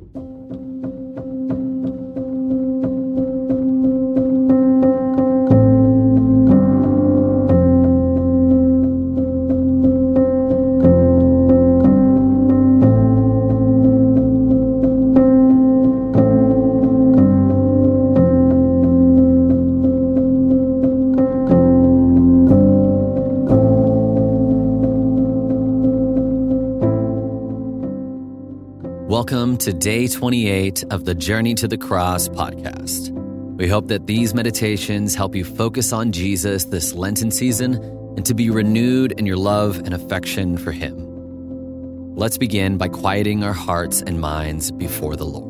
Welcome to day 28 of the Journey to the Cross podcast. We hope that these meditations help you focus on Jesus this Lenten season and to be renewed in your love and affection for Him. Let's begin by quieting our hearts and minds before the Lord.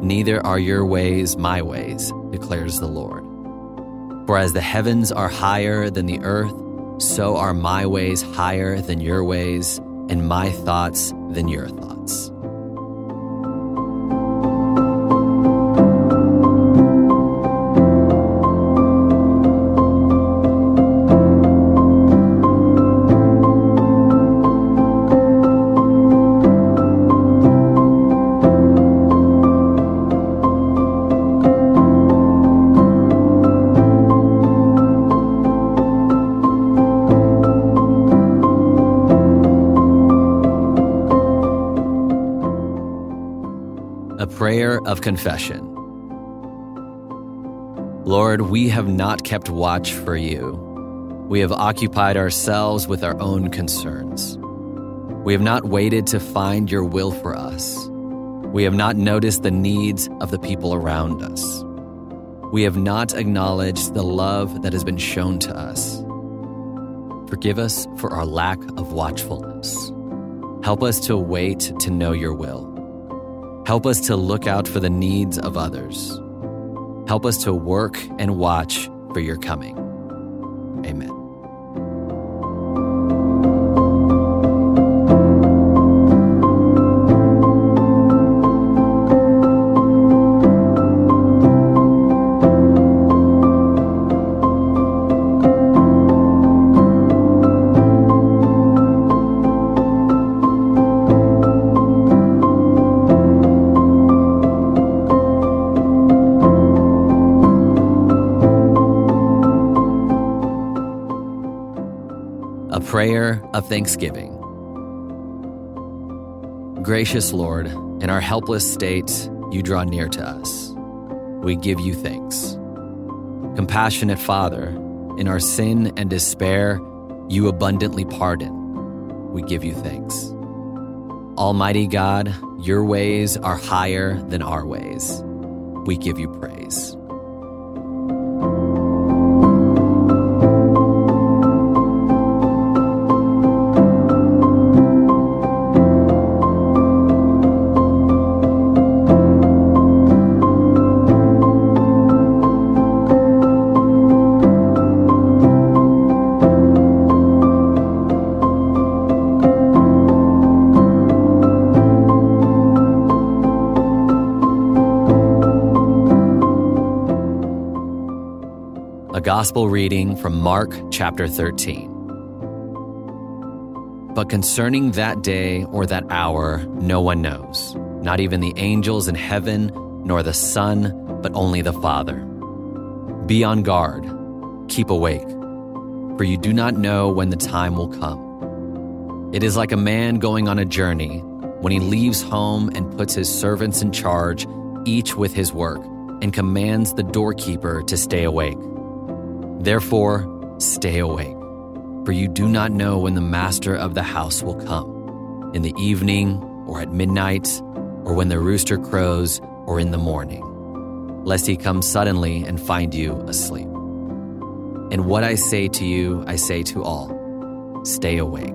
Neither are your ways my ways, declares the Lord. For as the heavens are higher than the earth, so are my ways higher than your ways, and my thoughts than your thoughts. Prayer of confession. Lord, we have not kept watch for you. We have occupied ourselves with our own concerns. We have not waited to find your will for us. We have not noticed the needs of the people around us. We have not acknowledged the love that has been shown to us. Forgive us for our lack of watchfulness. Help us to wait to know your will. Help us to look out for the needs of others. Help us to work and watch for your coming. Amen. Prayer of thanksgiving. Gracious Lord, in our helpless state, you draw near to us. We give you thanks. Compassionate Father, in our sin and despair, you abundantly pardon. We give you thanks. Almighty God, your ways are higher than our ways. We give you praise. Gospel reading from Mark chapter 13. But concerning that day or that hour, no one knows, not even the angels in heaven, nor the Son, but only the Father. Be on guard, keep awake, for you do not know when the time will come. It is like a man going on a journey when he leaves home and puts his servants in charge, each with his work, and commands the doorkeeper to stay awake. Therefore, stay awake, for you do not know when the master of the house will come in the evening, or at midnight, or when the rooster crows, or in the morning, lest he come suddenly and find you asleep. And what I say to you, I say to all stay awake.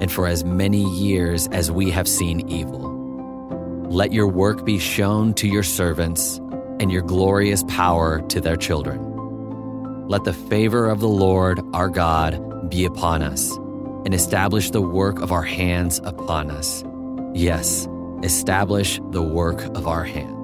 and for as many years as we have seen evil. Let your work be shown to your servants and your glorious power to their children. Let the favor of the Lord our God be upon us and establish the work of our hands upon us. Yes, establish the work of our hands.